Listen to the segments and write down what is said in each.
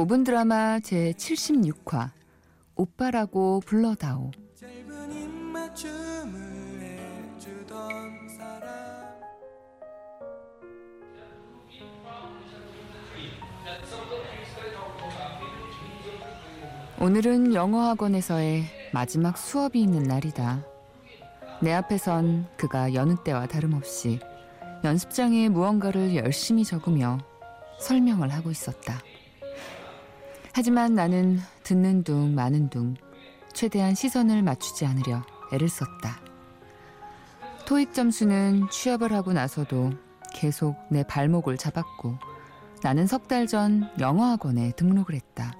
5분 드라마 제 76화 오빠라고 불러다오 오늘은 영어 학원에서의 마지막 수업이 있는 날이다. 내 앞에선 그가 여느 때와 다름없이 연습장에 무언가를 열심히 적으며 설명을 하고 있었다. 하지만 나는 듣는 둥 마는 둥 최대한 시선을 맞추지 않으려 애를 썼다. 토익 점수는 취업을 하고 나서도 계속 내 발목을 잡았고 나는 석 달 전 영어학원에 등록을 했다.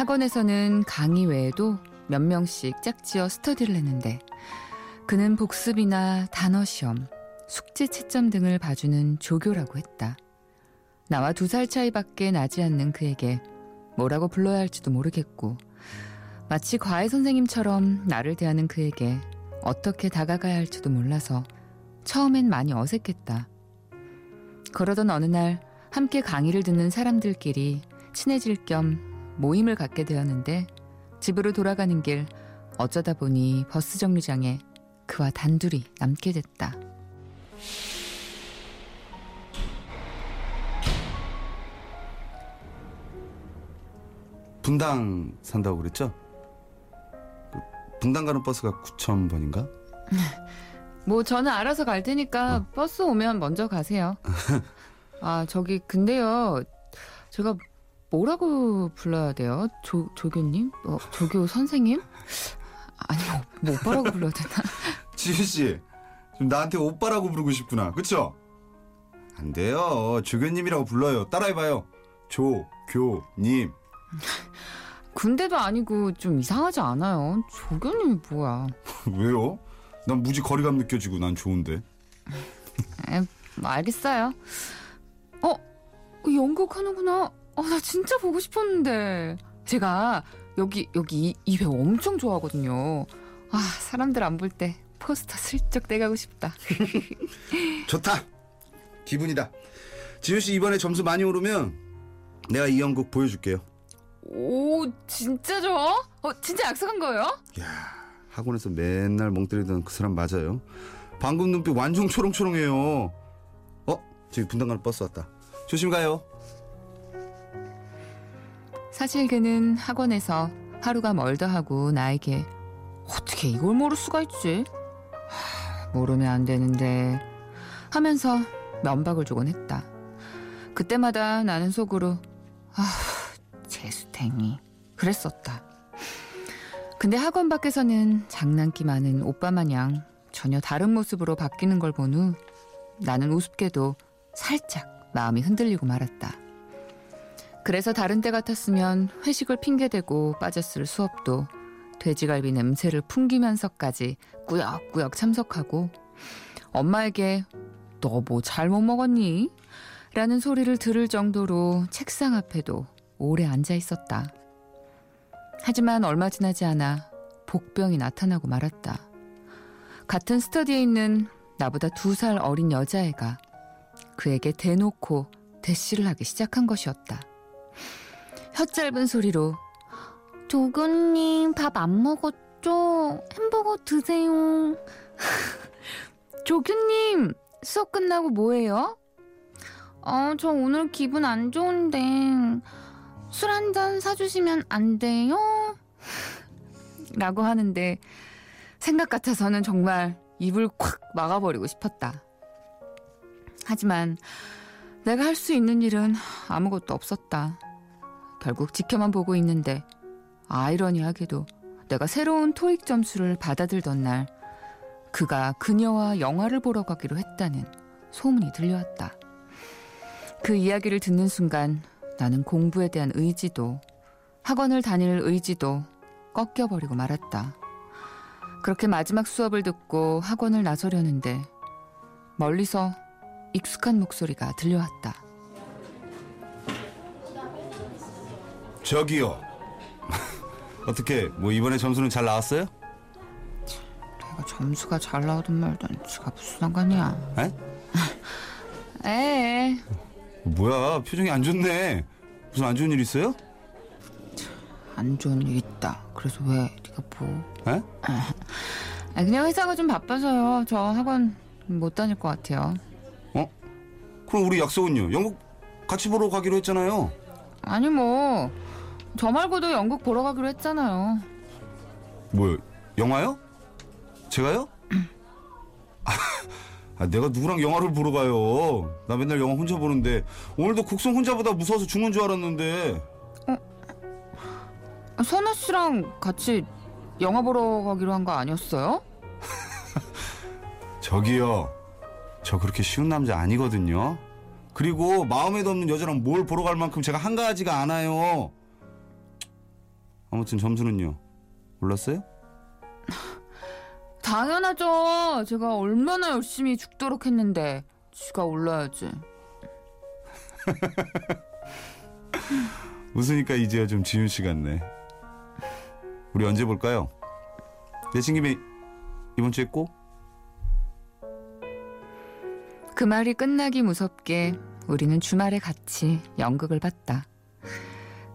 학원에서는 강의 외에도 몇 명씩 짝지어 스터디를 했는데 그는 복습이나 단어 시험, 숙제 채점 등을 봐주는 조교라고 했다. 나와 두 살 차이밖에 나지 않는 그에게 뭐라고 불러야 할지도 모르겠고 마치 과외 선생님처럼 나를 대하는 그에게 어떻게 다가가야 할지도 몰라서 처음엔 많이 어색했다. 그러던 어느 날 함께 강의를 듣는 사람들끼리 친해질 겸 모임을 갖게 되었는데 집으로 돌아가는 길 어쩌다 보니 버스 정류장에 그와 단둘이 남게 됐다. 분당 산다고 그랬죠? 그 분당 가는 버스가 9,000번인가? 뭐 저는 알아서 갈 테니까 어. 버스 오면 먼저 가세요. 아 저기 근데요 제가 뭐라고 불러야 돼요? 조 조교님? 어, 조교 선생님? 아니 뭐, 뭐 오빠라고 불러야 되나? 지우 씨 지금 나한테 오빠라고 부르고 싶구나, 그쵸? 안 돼요. 조교님이라고 불러요. 따라해봐요. 조 교 님. 군대도 아니고 좀 이상하지 않아요? 조교님이 뭐야? 왜요? 난 무지 거리감 느껴지고 난 좋은데. 에, 뭐 알겠어요. 어, 연극 하는구나. 어, 나 진짜 보고 싶었는데. 제가 여기 여기 이 배우 엄청 좋아하거든요. 아, 사람들 안 볼 때 포스터 슬쩍 떼가고 싶다. 좋다. 기분이다. 지효 씨 이번에 점수 많이 오르면 내가 이 연극 보여줄게요. 오, 진짜 좋아? 어, 진짜 약속한 거예요? 야, 학원에서 맨날 멍 때리던 그 사람 맞아요. 방금 눈빛 완전 초롱초롱해요. 어, 저기 분당 가는 버스 왔다. 조심 가요. 사실 그는 학원에서 하루가 멀다 하고 나에게 어떻게 이걸 모를 수가 있지? 하, 모르면 안 되는데 하면서 면박을 주곤 했다. 그때마다 나는 속으로 아 재수탱이 그랬었다. 근데 학원 밖에서는 장난기 많은 오빠 마냥 전혀 다른 모습으로 바뀌는 걸 본 후 나는 우습게도 살짝 마음이 흔들리고 말았다. 그래서 다른 때 같았으면 회식을 핑계대고 빠졌을 수업도 돼지갈비 냄새를 풍기면서까지 꾸역꾸역 참석하고 엄마에게 너 뭐 잘못 먹었니? 라는 소리를 들을 정도로 책상 앞에도 오래 앉아 있었다. 하지만 얼마 지나지 않아 복병이 나타나고 말았다. 같은 스터디에 있는 나보다 두 살 어린 여자애가 그에게 대놓고 대시를 하기 시작한 것이었다. 혀 짧은 소리로 조교님 밥 안 먹었죠? 햄버거 드세요. 조교님 수업 끝나고 뭐해요? 어, 저 오늘 기분 안 좋은데 술 한 잔 사주시면 안 돼요? 라고 하는데 생각 같아서는 정말 입을 콱 막아버리고 싶었다. 하지만 내가 할 수 있는 일은 아무것도 없었다. 결국 지켜만 보고 있는데 아이러니하게도 내가 새로운 토익 점수를 받아들던 날 그가 그녀와 영화를 보러 가기로 했다는 소문이 들려왔다. 그 이야기를 듣는 순간 나는 공부에 대한 의지도 학원을 다닐 의지도 꺾여버리고 말았다. 그렇게 마지막 수업을 듣고 학원을 나서려는데 멀리서 익숙한 목소리가 들려왔다. 저기요. 어떻게 뭐 이번에 점수는 잘 나왔어요? 내가 점수가 잘 나오든 말든 지가 무슨 상관이야. 에? 에 뭐야 표정이 안 좋네. 무슨 안 좋은 일 있어요? 안 좋은 일 있다. 그래서 왜 네가 뭐? 에? 아, 그냥 회사가 좀 바빠서요. 저 학원 못 다닐 것 같아요. 어? 그럼 우리 약속은요? 영국 같이 보러 가기로 했잖아요. 아니 뭐. 저 말고도 연극 보러 가기로 했잖아요. 뭐요? 영화요? 제가요? 아, 내가 누구랑 영화를 보러 가요? 나 맨날 영화 혼자 보는데 오늘도 곡성 혼자 보다 무서워서 죽는 줄 알았는데 아, 선아 씨랑 같이 영화 보러 가기로 한 거 아니었어요? 저기요 저 그렇게 쉬운 남자 아니거든요 그리고 마음에도 없는 여자랑 뭘 보러 갈 만큼 제가 한가하지가 않아요 아무튼 점수는요 올랐어요? 당연하죠. 제가 얼마나 열심히 죽도록 했는데 지가 올라야지. 웃으니까 이제야 좀 지윤 씨 같네 우리 언제 볼까요? 내친 김에 이번 주에 꼭? 그 말이 끝나기 무섭게 우리는 주말에 같이 연극을 봤다.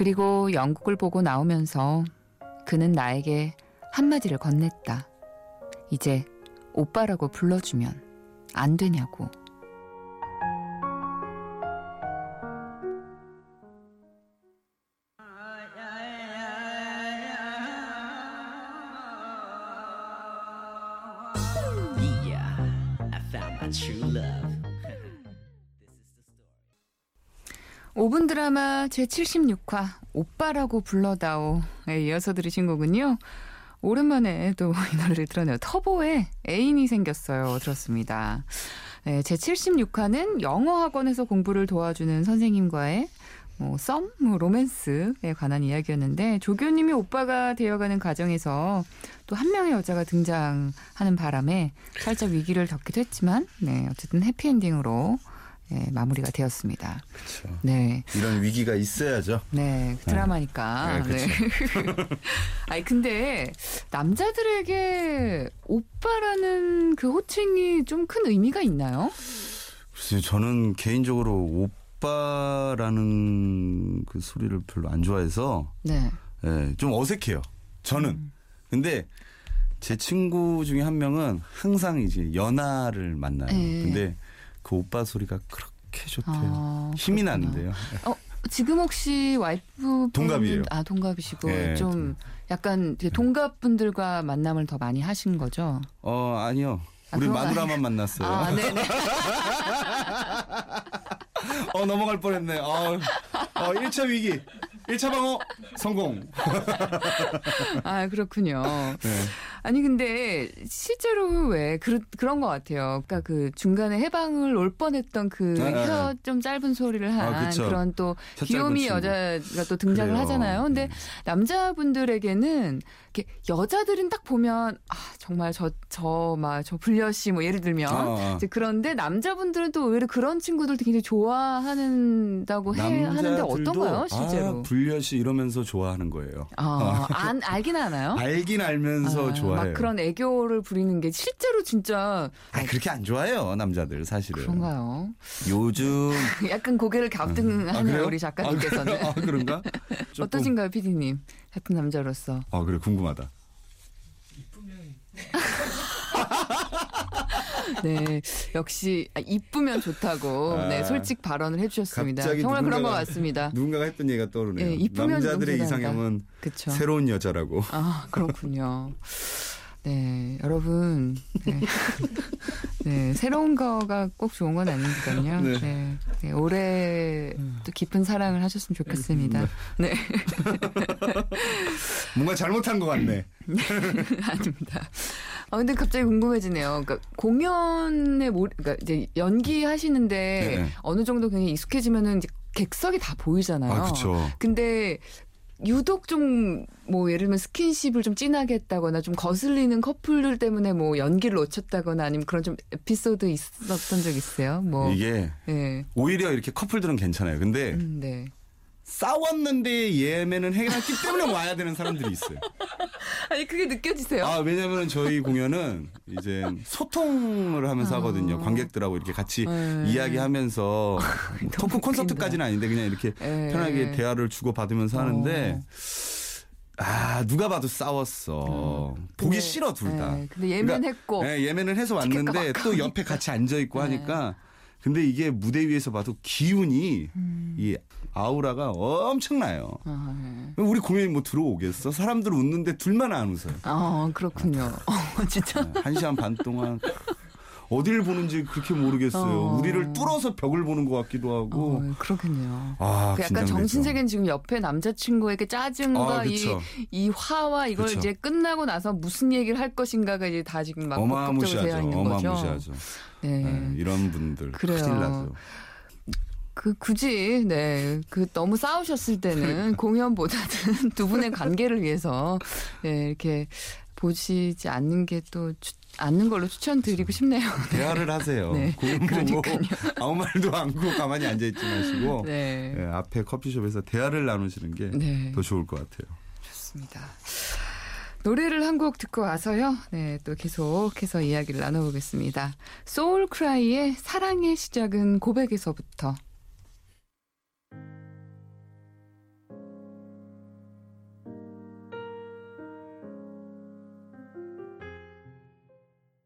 그리고 연극을 보고 나오면서 그는 나에게 한마디를 건넸다. 이제 오빠라고 불러주면 안 되냐고. Yeah, I found my true love. 5분 드라마 제76화 오빠라고 불러다오에 이어서 들으신 거군요. 오랜만에 또 이 노래를 들었네요. 터보의 애인이 생겼어요. 들었습니다. 네, 제76화는 영어 학원에서 공부를 도와주는 선생님과의 뭐 썸, 뭐 로맨스에 관한 이야기였는데 조교님이 오빠가 되어가는 과정에서 또 한 명의 여자가 등장하는 바람에 살짝 위기를 겪기도 했지만 네, 어쨌든 해피엔딩으로 예, 마무리가 되었습니다. 그렇죠 네. 이런 위기가 있어야죠 네, 드라마니까. 네, 네. 아니 근데 남자들에게 오빠라는 그 호칭이 좀 큰 의미가 있나요? 글쎄요, 저는 개인적으로 오빠라는 그 소리를 별로 안 좋아해서 네. 예, 좀 어색해요. 저는. 근데 제 친구 중에 한 명은 항상 이제 연하를 만나요. 예. 근데 그 오빠 소리가 그렇게 좋대요. 아, 힘이. 나는데요. 어, 지금 혹시 와이프 동갑이에요. 아 동갑이시고 예, 좀 약간 이제 동갑 분들과 만남을 더 많이 하신 거죠? 어, 아니요. 아, 우리 마누라만 만났어요. 아, 네네. 어, 넘어갈 뻔했네. 어, 어, 1차 위기. 1차 방어 성공. 아 그렇군요. 네. 아니 근데 실제로 왜 그, 그런 것 같아요. 그러니까 그 중간에 해방을 올 뻔했던 그 아, 아, 혀좀 짧은 소리를 한 아. 그런 또혀 귀요미. 여자가 또 등장을 그래요. 하잖아요. 근데 음. 남자분들에게는 이렇게 여자들은 딱 보면 아 정말 저 저 막 저 불려씨 뭐 예를 들면 어, 어. 이제 그런데 남자분들은 또 의외로 그런 친구들도 굉장히 좋아하는다고 해 하는데 어떤가요 실제로? 아, 불려시 이러면서 좋아하는 거예요. 아, 안 알긴 하나요? 알긴 알면서 아, 좋아 해요. 막 그런 애교를 부리는 게 실제로 진짜 아, 그렇게 안 좋아해요, 남자들 사실은. 그런가요? 요즘 약간 고개를 갸우뚱하네요 아, 그래요? 우리 작가님께서는 아, 아, 그런가? 어떠신가요, 피디님? 같은 남자로서 아, 그래 궁금하다. 네 역시 아, 이쁘면 좋다고 아, 네 솔직 발언을 해주셨습니다. 정말 그런 것 누군가가- 같습니다. 누군가가 했던 얘기가 떠오르네요. 예, 이쁘면 남자들의 이상형은 그렇죠. 새로운 여자라고. 아 그렇군요. 네 여러분 네. 네, 새로운 거가 꼭 좋은 건 아니니까요. 네. 네. 네, 오래 또 깊은 사랑을 하셨으면 좋겠습니다. 네. 뭔가 잘못한 것 같네. 아닙니다. 아 근데 갑자기 궁금해지네요. 그러니까 공연에 모, 그러니까 이제 연기 하시는데 네. 어느 정도 굉장히 익숙해지면은 이제 객석이 다 보이잖아요. 아, 그렇죠. 근데 유독 좀 뭐 예를 들면 스킨십을 좀 진하게 했다거나 좀 거슬리는 커플들 때문에 뭐 연기를 놓쳤다거나 아니면 그런 좀 에피소드 있었던 적 있어요? 뭐 이게 예. 오히려 이렇게 커플들은 괜찮아요. 근데 음, 네. 싸웠는데 예매는 해놨기 때문에 와야 되는 사람들이 있어요. 아니 그게 느껴지세요? 아, 왜냐면 저희 공연은 이제 소통을 하면서 하거든요. 관객들하고 이렇게 같이 아. 네. 이야기하면서 토크 콘서트까지는 아닌데 그냥 이렇게 네. 편하게 대화를 주고 받으면서 하는데 아, 누가 봐도 싸웠어. 보기 근데, 싫어, 둘 다. 네, 근데 예매했고. 네, 예매는 해서 왔는데 또 옆에 같이 앉아 있고 네. 하니까 근데 이게 무대 위에서 봐도 기운이 음. 이 아우라가 엄청나요. 아, 네. 우리 공연이 뭐 들어오겠어? 사람들 웃는데 둘만 안 웃어요. 아, 그렇군요. 어, 진짜. 한 시간 반 동안 어딜 보는지 그렇게 모르겠어요. 어. 우리를 뚫어서 벽을 보는 것 같기도 하고. 어, 그렇군요. 아, 그 약간. 정신세계는 지금 옆에 남자친구에게 짜증과 아, 이. 이 화와 이걸 그쵸. 이제 끝나고 나서 무슨 얘기를 할 것인가가 이제 다 지금 막 어마무시하죠. 어마무시하죠. 네. 네, 이런 분들 그래요. 큰일 나죠. 그 굳이 네그 너무 싸우셨을 때는 공연보다는 두 분의 관계를 위해서 네, 이렇게 보시지 않는 게또 않는 걸로 추천드리고 싶네요. 대화를 하세요. 네, 공연 보고 그러니까요. 아무 말도 않고 가만히 앉아 있지 마시고 네, 예, 앞에 커피숍에서 대화를 나누시는 게더네 좋을 것 같아요. 좋습니다. 노래를 한 곡 듣고 와서요. 네, 또 계속해서 이야기를 나눠보겠습니다. 소울크라이의 사랑의 시작은 고백에서부터